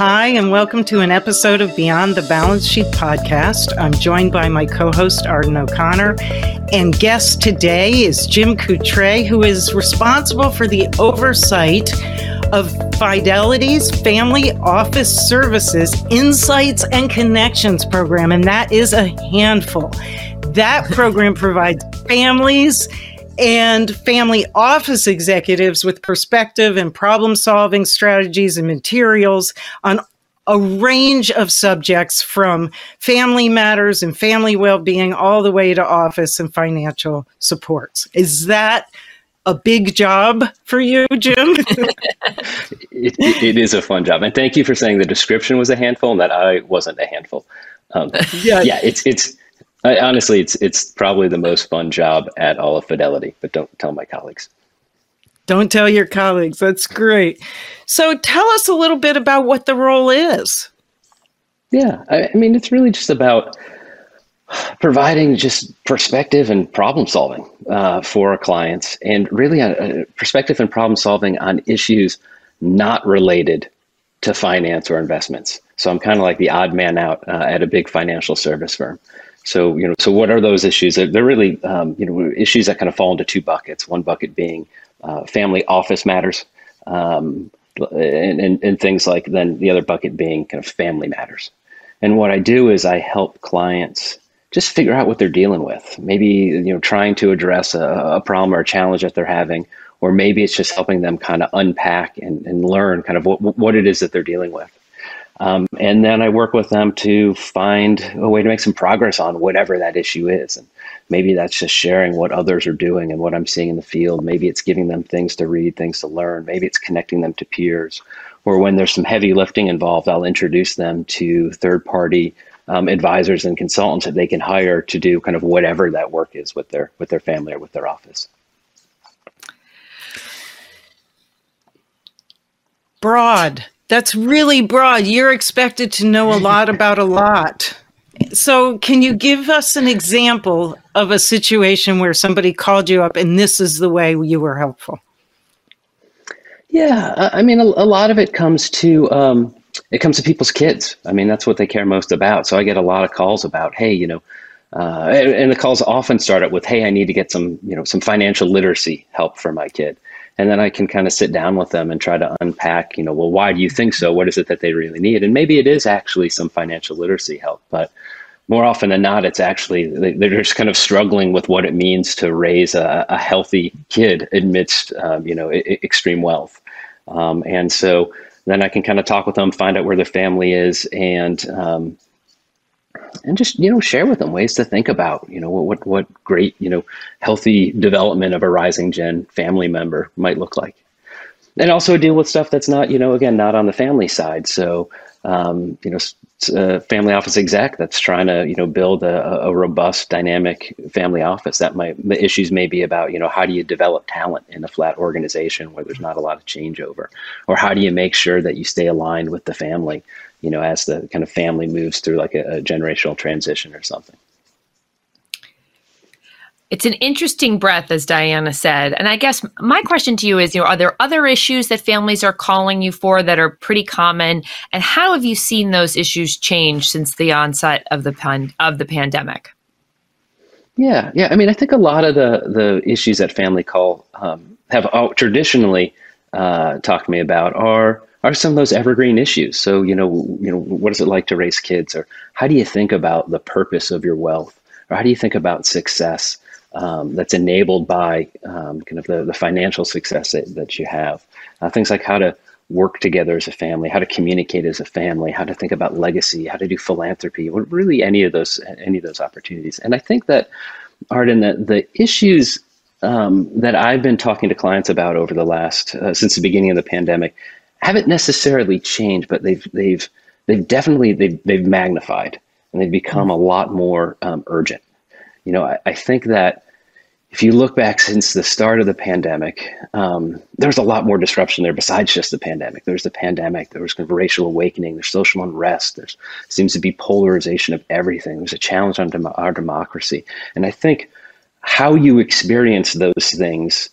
Hi, and welcome to an episode of Beyond the Balance Sheet podcast. I'm joined by my co host, Arden O'Connor, and guest today is Jim Coutre, who is responsible for the oversight of Fidelity's Family Office Services Insights and Connections program, and that is a handful. That program provides families and family office executives with perspective and problem solving strategies and materials on a range of subjects from family matters and family well being all the way to office and financial supports. Is that a big job for you, Jim? it, it is a fun job. And thank you for saying the description was a handful and that I wasn't a handful. Um, yeah, yeah, it's, it's, I, honestly, it's it's probably the most fun job at all of Fidelity, but don't tell my colleagues. Don't tell your colleagues. That's great. So tell us a little bit about what the role is. Yeah, I, I mean, it's really just about providing just perspective and problem solving uh, for our clients, and really a, a perspective and problem solving on issues not related to finance or investments. So I'm kind of like the odd man out uh, at a big financial service firm. So, you know, so what are those issues? They're, really, um, you know, issues that kind of fall into two buckets. One bucket being uh, family office matters, um, and, and, and things like then the other bucket being kind of family matters. And what I do is I help clients just figure out what they're dealing with. Maybe, you know, trying to address a, a problem or a challenge that they're having, or maybe it's just helping them kind of unpack and, and learn kind of what, what it is that they're dealing with. Um, and then I work with them to find a way to make some progress on whatever that issue is. And maybe that's just sharing what others are doing and what I'm seeing in the field. Maybe it's giving them things to read, things to learn. Maybe it's connecting them to peers. Or when there's some heavy lifting involved, I'll introduce them to third party um, advisors and consultants that they can hire to do kind of whatever that work is with their with their family or with their office. Broad that's really broad. You're expected to know a lot about a lot. So, can you give us an example of a situation where somebody called you up and this is the way you were helpful? Yeah, I mean, a, a lot of it comes to um, it comes to people's kids. I mean, that's what they care most about. So I get a lot of calls about, hey, you know, uh, and, and the calls often start out with, hey, I need to get some, you know, some financial literacy help for my kid and then I can kind of sit down with them and try to unpack, you know, well, why do you think so? What is it that they really need? And maybe it is actually some financial literacy help, but more often than not, it's actually they're just kind of struggling with what it means to raise a, a healthy kid amidst, um, you know, I- extreme wealth. Um, and so then I can kind of talk with them, find out where their family is, and um, and just you know share with them ways to think about you know what what what great you know healthy development of a rising gen family member might look like. And also deal with stuff that's not you know again not on the family side. So um, you know a family office exec that's trying to you know build a, a, robust dynamic family office. That might the issues may be about you know how do you develop talent in a flat organization where there's not a lot of changeover? Or how do you make sure that you stay aligned with the family you know, as the kind of family moves through like a, a generational transition or something. It's an interesting breath, as Diana said. And I guess my question to you is, you know, are there other issues that families are calling you for that are pretty common? And how have you seen those issues change since the onset of the pan- of the pandemic? Yeah, yeah. I mean, I think a lot of the the issues that family call um, have traditionally uh, talked to me about are are some of those evergreen issues. So, you know, you know, what is it like to raise kids, or how do you think about the purpose of your wealth, or how do you think about success um, that's enabled by um, kind of the, the financial success that, that you have? Uh, things like how to work together as a family, how to communicate as a family, how to think about legacy, how to do philanthropy, or really any of those any of those opportunities. And I think that Arden, that the issues um, that I've been talking to clients about over the last uh, since the beginning of the pandemic haven't necessarily changed, but they've they've they've definitely they've, they've magnified and they've become a lot more um, urgent. You know, I, I, think that if you look back since the start of the pandemic, um, there's a lot more disruption there besides just the pandemic. There's the pandemic, there was kind of racial awakening, there's social unrest, there seems to be polarization of everything. There's a challenge on dem- our democracy. And I think how you experience those things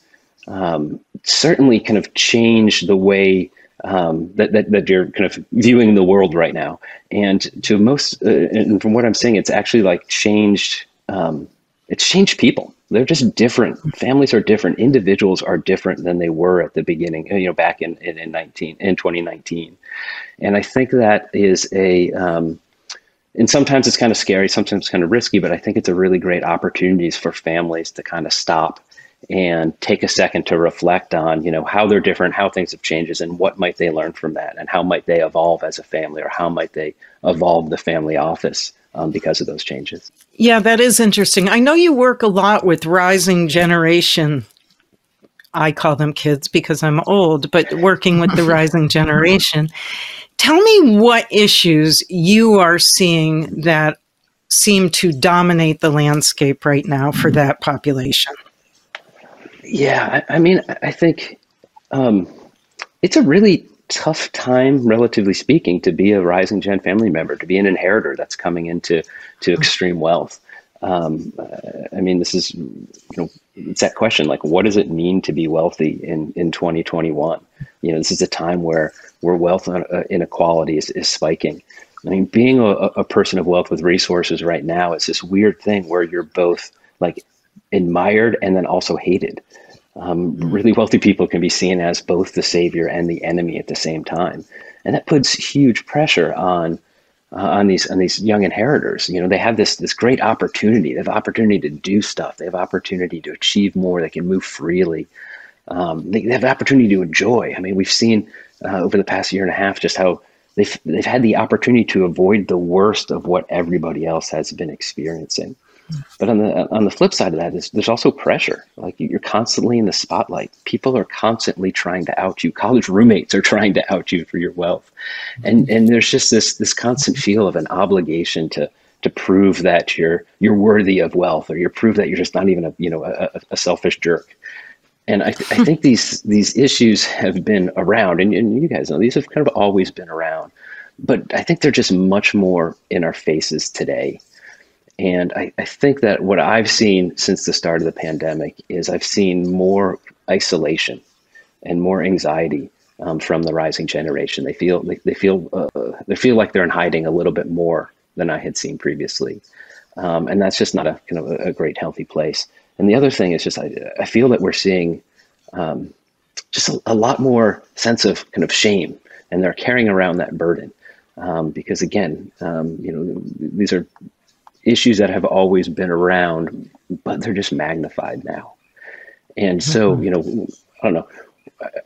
um, certainly kind of change the way um, that, that, that you're kind of viewing the world right now. And to most, uh, and from what I'm saying, it's actually like changed, um, it's changed people. They're just different. Families are different. Individuals are different than they were at the beginning, you know, back in, in, in 19, in 2019. And I think that is a, um, and sometimes it's kind of scary, sometimes it's kind of risky, but I think it's a really great opportunities for families to kind of stop and take a second to reflect on you know how they're different how things have changed and what might they learn from that and how might they evolve as a family or how might they evolve the family office um, because of those changes. Yeah that is interesting. I know you work a lot with rising generation. I call them kids because i'm old but working with the rising generation. Tell me what issues you are seeing that seem to dominate the landscape right now for that population yeah, I, I mean, I think um, it's a really tough time, relatively speaking, to be a rising gen family member, to be an inheritor that's coming into to extreme wealth. Um, I mean, this is you know, it's that question like, what does it mean to be wealthy in in 2021? You know, this is a time where where wealth uh, inequality is, is spiking. I mean, being a, a person of wealth with resources right now is this weird thing where you're both like admired and then also hated. Um, really wealthy people can be seen as both the savior and the enemy at the same time, and that puts huge pressure on uh, on these on these young inheritors. You know, they have this this great opportunity. They have opportunity to do stuff. They have opportunity to achieve more. They can move freely. Um, they, they, have opportunity to enjoy. I mean, we've seen uh, over the past year and a half just how they've they've had the opportunity to avoid the worst of what everybody else has been experiencing. But on the on the flip side of that is there's also pressure. Like you're constantly in the spotlight. People are constantly trying to out you. College roommates are trying to out you for your wealth, and and there's just this this constant feel of an obligation to to prove that you're you're worthy of wealth, or you prove that you're just not even a you know a, a selfish jerk. And I, th- I think these these issues have been around, and, and you guys know these have kind of always been around, but I think they're just much more in our faces today and I, I think that what I've seen since the start of the pandemic is I've seen more isolation and more anxiety um, from the rising generation. They feel they, they feel uh, they feel like they're in hiding a little bit more than I had seen previously, um, and that's just not a kind of a, a, great healthy place. And the other thing is just I, I feel that we're seeing um, just a, a, lot more sense of kind of shame, and they're carrying around that burden um, because again, um, you know, these are issues that have always been around, but they're just magnified now. And so, mm-hmm. you know, I don't know.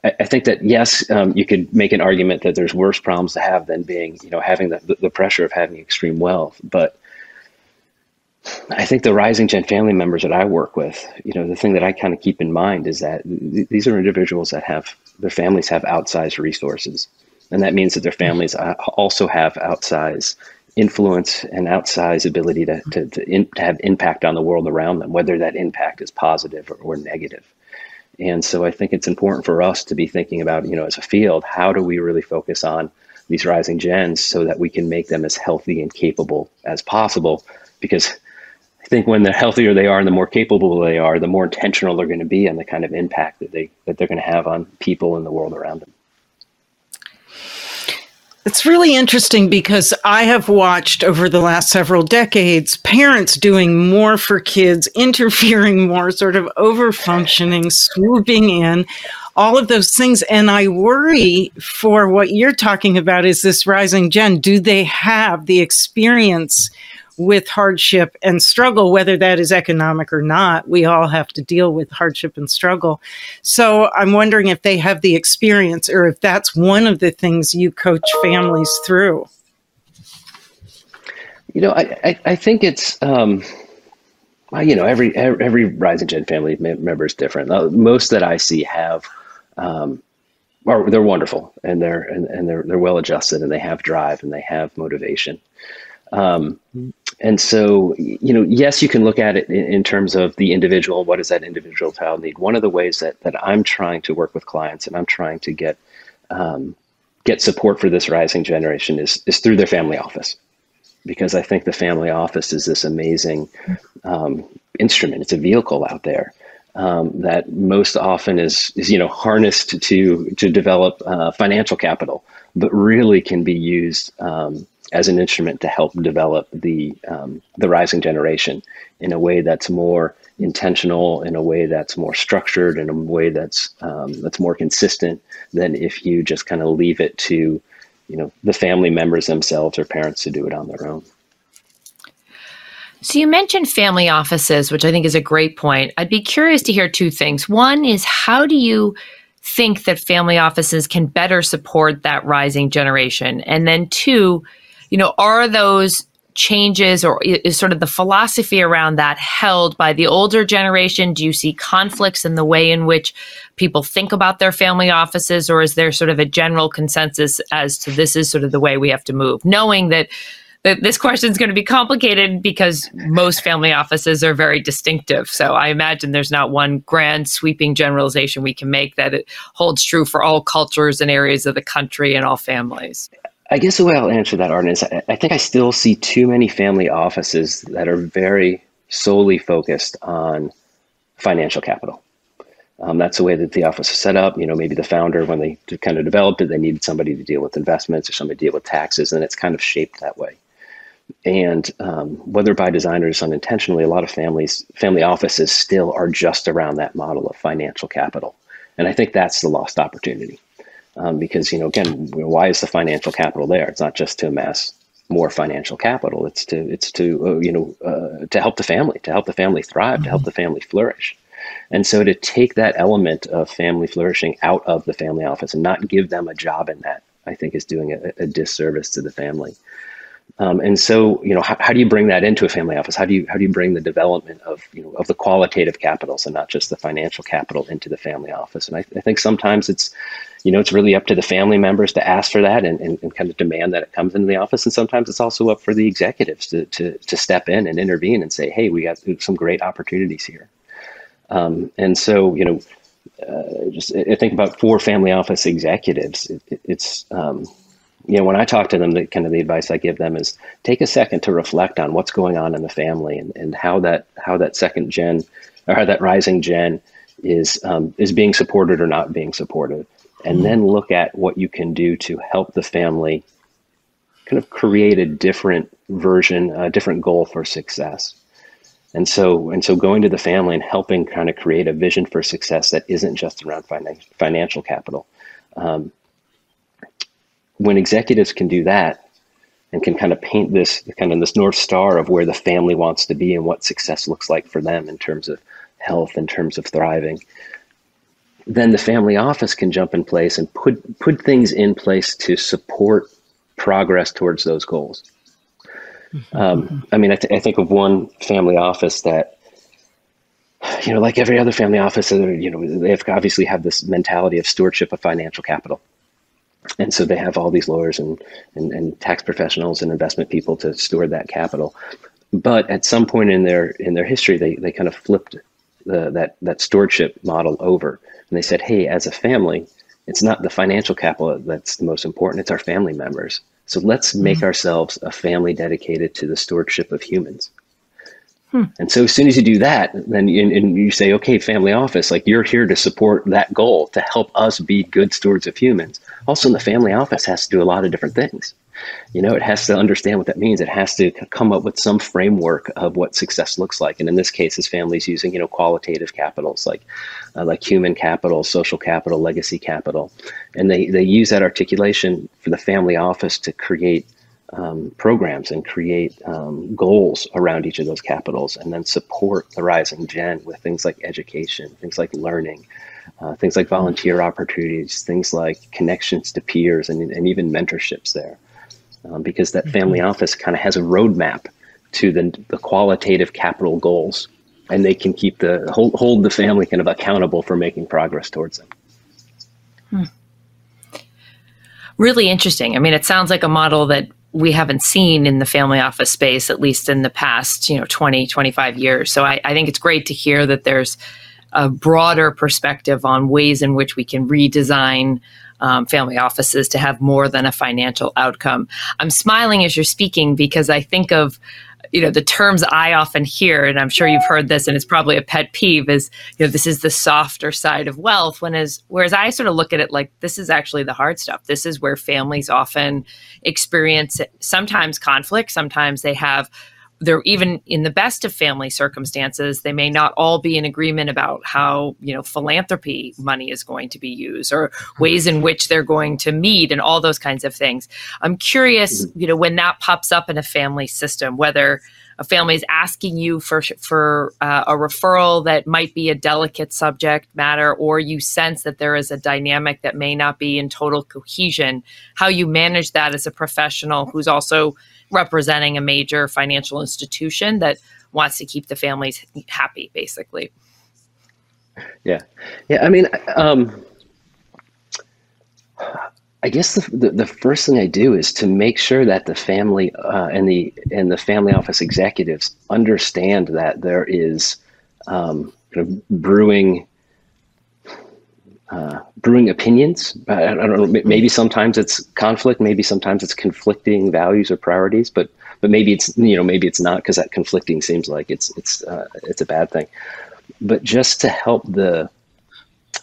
I, I think that yes, um, you could make an argument that there's worse problems to have than being, you know, having the, the pressure of having extreme wealth. But I think the rising gen family members that I work with, you know, the thing that I kind of keep in mind is that th- these are individuals that have their families have outsized resources, and that means that their families uh, also have outsized influence and outsized ability to, to, to, in, to, have impact on the world around them, whether that impact is positive or, or negative. And so I think it's important for us to be thinking about, you know, as a field, how do we really focus on these rising gens so that we can make them as healthy and capable as possible? Because I think when the healthier they are and the more capable they are, the more intentional they're going to be on the kind of impact that they that they're going to have on people in the world around them. It's really interesting because I have watched over the last several decades parents doing more for kids, interfering more, sort of over functioning, swooping in, all of those things. And I worry for what you're talking about is this rising gen. Do they have the experience with hardship and struggle, whether that is economic or not. We all have to deal with hardship and struggle. So I'm wondering if they have the experience or if that's one of the things you coach families through. You know, I, I, I think it's, um, well, you know, every, every Rising Gen family member is different. Most that I see have, um, are they're wonderful and they're and, and they're they're well adjusted and they have drive and they have motivation. Um, and so, you know, yes, you can look at it in, in, terms of the individual. What does that individual child need? One of the ways that that I'm trying to work with clients and I'm trying to get um, get support for this rising generation is is through their family office, because I think the family office is this amazing um, instrument. It's a vehicle out there um, that most often is, is you know harnessed to to develop uh, financial capital, but really can be used um, as an instrument to help develop the um, the rising generation in a way that's more intentional, in a way that's more structured, in a way that's um, that's more consistent than if you just kind of leave it to you know the family members themselves or parents to do it on their own. So you mentioned family offices, which I think is a great point. I'd be curious to hear two things. One is how do you think that family offices can better support that rising generation? And then two, you know, are those changes or is sort of the philosophy around that held by the older generation? Do you see conflicts in the way in which people think about their family offices, or is there sort of a general consensus as to this is sort of the way we have to move, knowing that? That this question is going to be complicated because most family offices are very distinctive. So I imagine there's not one grand sweeping generalization we can make that it holds true for all cultures and areas of the country and all families. I guess the way I'll answer that, Arden, is I, I think I still see too many family offices that are very solely focused on financial capital. Um, that's the way that the office is set up. You know, maybe the founder, when they kind of developed it, they needed somebody to deal with investments or somebody to deal with taxes, and it's kind of shaped that way. And um, whether by design or just unintentionally, a lot of families, family offices still are just around that model of financial capital. And I think that's the lost opportunity um, because you know again why is the financial capital there it's not just to amass more financial capital it's to it's to uh, you know uh, to help the family to help the family thrive mm-hmm. to help mm-hmm. the family flourish and so to take that element of family flourishing out of the family office and not give them a job in that i think is doing a, a disservice to the family um, and so, you know, how, how, do you bring that into a family office? How do you how do you bring the development of you know of the qualitative capitals and not just the financial capital into the family office? And I, I think sometimes it's, you know, it's really up to the family members to ask for that and, and, and, kind of demand that it comes into the office. And sometimes it's also up for the executives to to to step in and intervene and say, hey, we got some great opportunities here. Um, and so, you know, uh, just I think about four family office executives. It, it, it's um, you know, when I talk to them, the kind of the advice I give them is take a second to reflect on what's going on in the family and, and how that how that second gen or how that rising gen is um, is being supported or not being supported, and mm-hmm. then look at what you can do to help the family kind of create a different version, a different goal for success. And so, and so going to the family and helping kind of create a vision for success that isn't just around finan- financial capital. Um, when executives can do that and can kind of paint this kind of this north star of where the family wants to be and what success looks like for them in terms of health in terms of thriving then the family office can jump in place and put put things in place to support progress towards those goals mm-hmm. um, i mean I, th- I think of one family office that you know like every other family office you know they have obviously have this mentality of stewardship of financial capital and so they have all these lawyers and, and, and tax professionals and investment people to steward that capital. But at some point in their in their history, they, they kind of flipped the, that that stewardship model over, and they said, "Hey, as a family, it's not the financial capital that's the most important; it's our family members. So let's make mm-hmm. ourselves a family dedicated to the stewardship of humans." Hmm. And so as soon as you do that, then you, and you say, okay, family office, like you're here to support that goal to help us be good stewards of humans. Also, in the family office has to do a lot of different things. You know, it has to understand what that means. It has to come up with some framework of what success looks like. And in this case, his family's using, you know, qualitative capitals like, uh, like human capital, social capital, legacy capital. And they, they use that articulation for the family office to create um, programs and create um, goals around each of those capitals and then support the rising gen with things like education, things like learning, uh, things like volunteer opportunities, things like connections to peers and, and even mentorships there. Um, because that family mm-hmm. office kind of has a roadmap to the, the qualitative capital goals and they can keep the hold, hold the family kind of accountable for making progress towards them. Hmm. Really interesting. I mean, it sounds like a model that we haven't seen in the family office space, at least in the past, you know, 20, 25 years. So I, I think it's great to hear that there's a broader perspective on ways in which we can redesign um, family offices to have more than a financial outcome. I'm smiling as you're speaking because I think of you know the terms i often hear and i'm sure you've heard this and it's probably a pet peeve is you know this is the softer side of wealth when as whereas i sort of look at it like this is actually the hard stuff this is where families often experience sometimes conflict sometimes they have they're even in the best of family circumstances they may not all be in agreement about how you know philanthropy money is going to be used or ways in which they're going to meet and all those kinds of things i'm curious mm-hmm. you know when that pops up in a family system whether a family is asking you for for uh, a referral that might be a delicate subject matter or you sense that there is a dynamic that may not be in total cohesion how you manage that as a professional who's also representing a major financial institution that wants to keep the families happy, basically. Yeah, yeah. I mean, um, I guess the, the, the first thing I do is to make sure that the family uh, and the and the family office executives understand that there is um, kind of brewing uh, brewing opinions. I, I, don't know. Maybe sometimes it's conflict. Maybe sometimes it's conflicting values or priorities. But but maybe it's you know maybe it's not because that conflicting seems like it's it's uh, it's a bad thing. But just to help the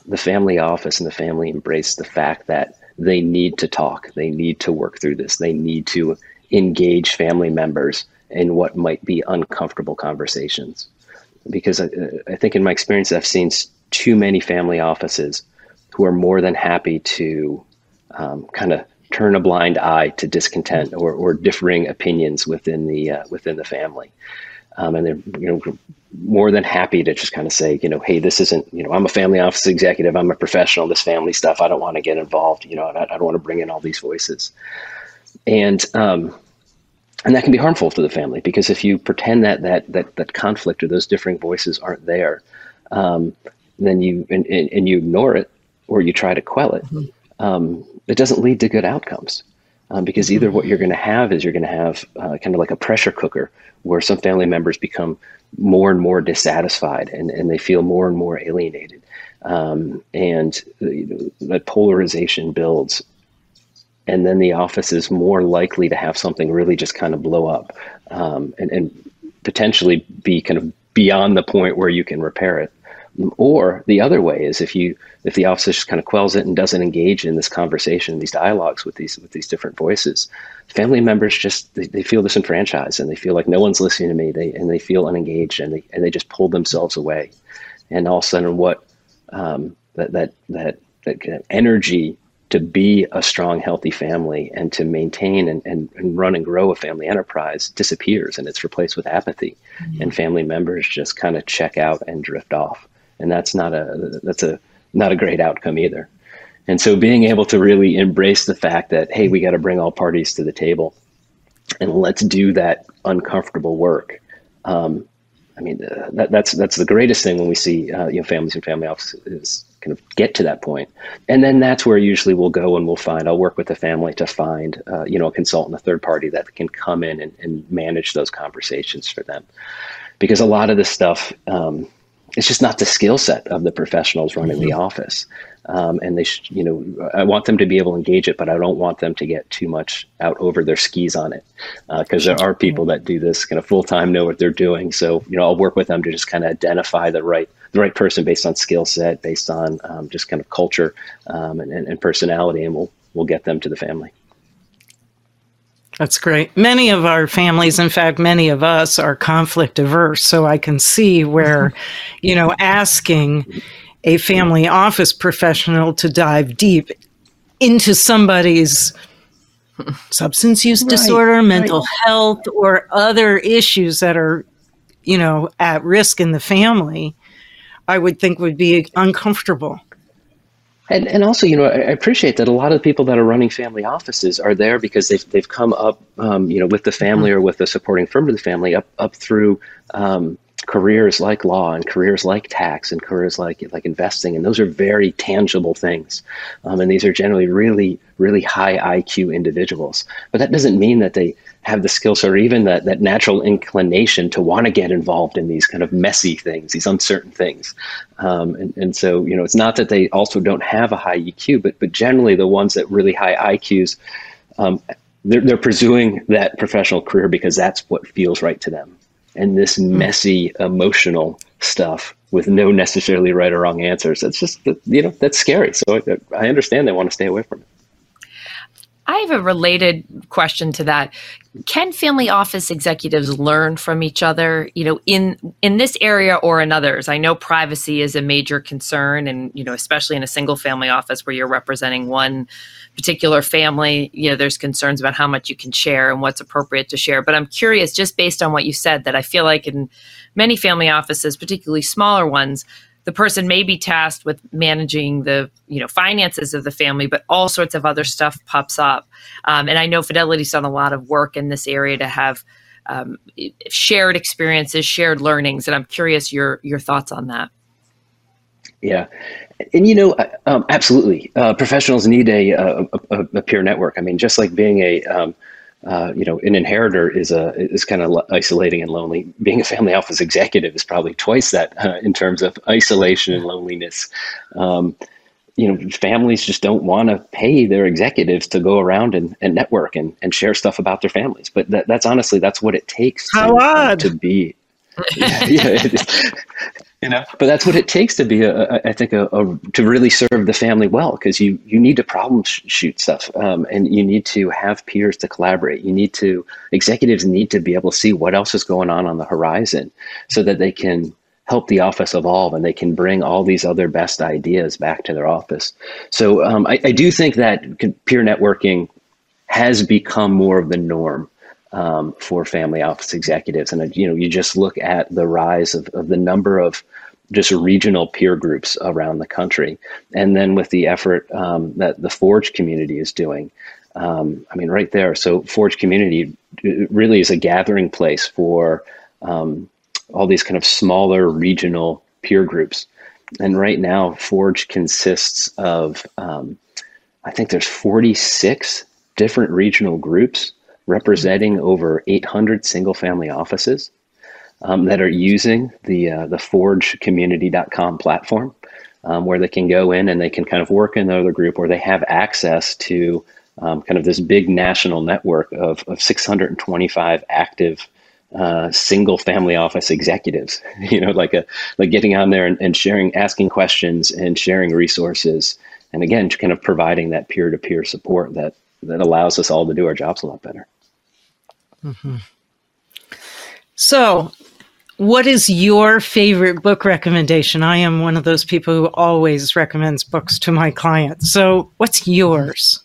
the family office and the family embrace the fact that they need to talk, they need to work through this, they need to engage family members in what might be uncomfortable conversations. Because I, I think in my experience, I've seen too many family offices who are more than happy to um, kind of turn a blind eye to discontent or, or differing opinions within the uh, within the family. Um, and they're you know more than happy to just kind of say you know hey this isn't you know I'm a family office executive. I'm a professional. This family stuff I don't want to get involved you know I, I don't want to bring in all these voices. And um, and that can be harmful to the family because if you pretend that that that that conflict or those differing voices aren't there um, then you and, and, you ignore it or you try to quell it, mm-hmm. um, it doesn't lead to good outcomes. Um, because either what you're going to have is you're going to have uh, kind of like a pressure cooker where some family members become more and more dissatisfied and, and they feel more and more alienated. Um, and you know, that polarization builds. And then the office is more likely to have something really just kind of blow up um, and, and potentially be kind of beyond the point where you can repair it. Or the other way is if you if the officer just kind of quells it and doesn't engage in this conversation, these dialogues with these with these different voices, family members just they, they feel disenfranchised and they feel like no one's listening to me. They and they feel unengaged and they and they just pull themselves away. And all of a sudden, what um, that that that that kind of energy to be a strong, healthy family and to maintain and, and, and, run and grow a family enterprise disappears and it's replaced with apathy. Mm-hmm. And family members just kind of check out and drift off and that's not a that's a not a great outcome either. And so being able to really embrace the fact that hey, we got to bring all parties to the table, and let's do that uncomfortable work. Um, I mean, uh, that, that's that's the greatest thing when we see uh, you know families and family offices kind of get to that point. point, and then that's where usually we'll go and we'll find I'll work with the family to find uh, you know a consultant, a third party that can come in and, and manage those conversations for them, because a lot of this stuff. Um, it's just not the skill set of the professionals running mm-hmm. the office. Um, and they, sh- you know, I want them to be able to engage it, but I don't want them to get too much out over their skis on it, because uh, there are people that do this kind of full time, know what they're doing. So, you know, I'll work with them to just kind of identify the right the right person based on skill set, based on um, just kind of culture um, and, and personality, and we'll we'll get them to the family. That's great. Many of our families, in fact, many of us are conflict averse. So I can see where, you know, asking a family office professional to dive deep into somebody's substance use right, disorder, mental right. health, or other issues that are, you know, at risk in the family, I would think would be uncomfortable. And, and also, you know, I appreciate that a lot of the people that are running family offices are there because they've, they've come up, um, you know, with the family mm-hmm. or with the supporting firm to the family up, up through um, careers like law and careers like tax and careers like like investing, and those are very tangible things. Um, and these are generally really really high IQ individuals. But that doesn't mean that they have the skills or even that, that natural inclination to want to get involved in these kind of messy things, these uncertain things. Um, and, and so, you know, it's not that they also don't have a high EQ, but but generally the ones that really high IQs, um, they're, they're pursuing that professional career because that's what feels right to them. And this hmm. messy emotional stuff with no necessarily right or wrong answers, that's just, you know, that's scary. So I, I understand they want to stay away from it. I have a related question to that. Can family office executives learn from each other, you know, in in this area or in others? I know privacy is a major concern and, you know, especially in a single family office where you're representing one particular family, you know, there's concerns about how much you can share and what's appropriate to share. But I'm curious just based on what you said that I feel like in many family offices, particularly smaller ones, the person may be tasked with managing the you know finances of the family, but all sorts of other stuff pops up. Um, and I know Fidelity's done a lot of work in this area to have um, shared experiences, shared learnings, and I'm curious your your thoughts on that. Yeah, and you know, um, absolutely, uh, professionals need a, a, a, peer network. I mean, just like being a um, uh, you know, an inheritor is a is kind of isolating and lonely. Being a family office executive is probably twice that uh, in terms of isolation and loneliness. Um, you know, families just don't want to pay their executives to go around and, and network and, and share stuff about their families. But that, that's honestly that's what it takes to, uh, to be. yeah, yeah you know? But that's what it takes to be a, a I think a, a, to really serve the family well because you you need to problem shoot stuff um, and you need to have peers to collaborate. You need to executives need to be able to see what else is going on on the horizon so that they can help the office evolve and they can bring all these other best ideas back to their office. So um, I, I do think that peer networking has become more of the norm um, for family office executives. And you know, you just look at the rise of, of the number of just regional peer groups around the country, and then with the effort um, that the Forge community is doing. Um, I mean, right there. So Forge community really is a gathering place for um, all these kind of smaller regional peer groups. And right now, Forge consists of, um, I think there's 46 different regional groups representing over 800 single family offices um, that are using the, uh, the forgecommunity.com platform um, where they can go in and they can kind of work in another group where they have access to um, kind of this big national network of, of 625 active uh, single family office executives, you know, like a, like getting on there and, and sharing, asking questions and sharing resources. And again, kind of providing that peer to peer support that, that allows us all to do our jobs a lot better. Mm-hmm. So, what is your favorite book recommendation? I am one of those people who always recommends books to my clients. So, what's yours?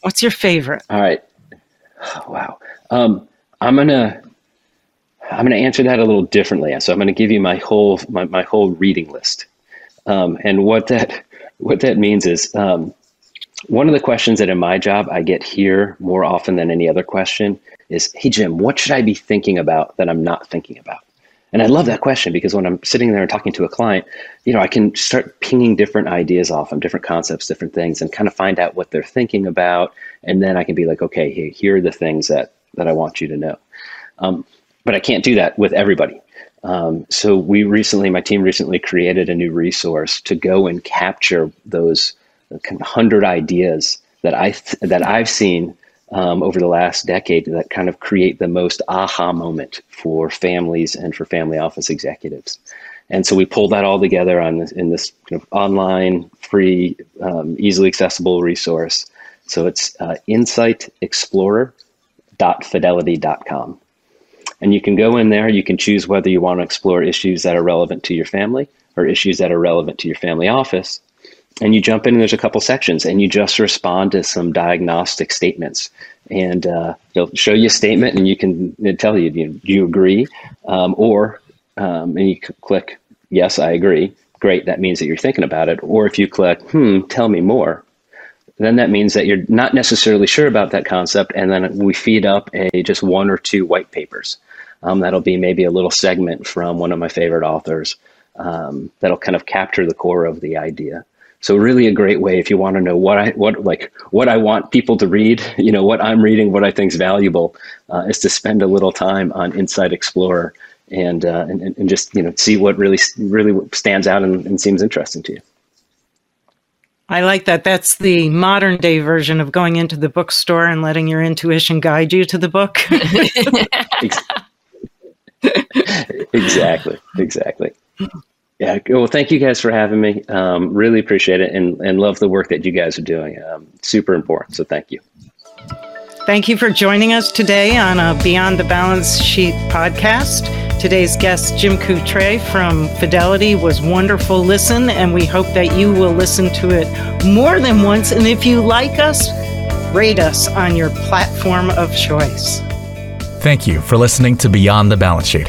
What's your favorite? All right. wow. Um, I'm gonna I'm gonna answer that a little differently. So I'm gonna give you my whole my, my whole reading list. Um, and what that what that means is um, one of the questions that in my job I get here more often than any other question is, Hey, Jim, what should I be thinking about that I'm not thinking about? And I love that question because when I'm sitting there and talking to a client, you know, I can start pinging different ideas off them, different concepts, different things, and kind of find out what they're thinking about. And then I can be like, okay, hey, here are the things that, that I want you to know. Um, but I can't do that with everybody. Um, so we recently, my team recently created a new resource to go and capture those hundred ideas that I th- that I've seen um, over the last decade that kind of create the most aha moment for families and for family office executives. And so we pulled that all together on this, in this kind of online, free, um, easily accessible resource. So it's uh, insightexplorer.fidelity.com. And you can go in there, you can choose whether you want to explore issues that are relevant to your family or issues that are relevant to your family office and you jump in and there's a couple sections and you just respond to some diagnostic statements. And uh, they'll show you a statement and you can tell you do you agree? Um, or um, and you click yes i agree. Great that means that you're thinking about it. Or if you click hmm tell me more then that means that you're not necessarily sure about that concept and then we feed up a just one or two white papers. Um, that'll be maybe a little segment from one of my favorite authors um, that'll kind of capture the core of the idea. So really a great way if you want to know what I what like what I want people to read, you know, what I'm reading, what I think is valuable, uh, is to spend a little time on Insight Explorer and, uh, and and just you know see what really really stands out and, and seems interesting to you. I like that. That's the modern day version of going into the bookstore and letting your intuition guide you to the book. exactly. Exactly. Yeah. Well, thank you guys for having me. Um, really appreciate it and, and love the work that you guys are doing. Um, super important. So thank you. Thank you for joining us today on a Beyond the Balance Sheet podcast. Today's guest, Jim Coutre from Fidelity, was wonderful listen, and we hope that you will listen to it more than once. And if you like us, rate us on your platform of choice. Thank you for listening to Beyond the Balance Sheet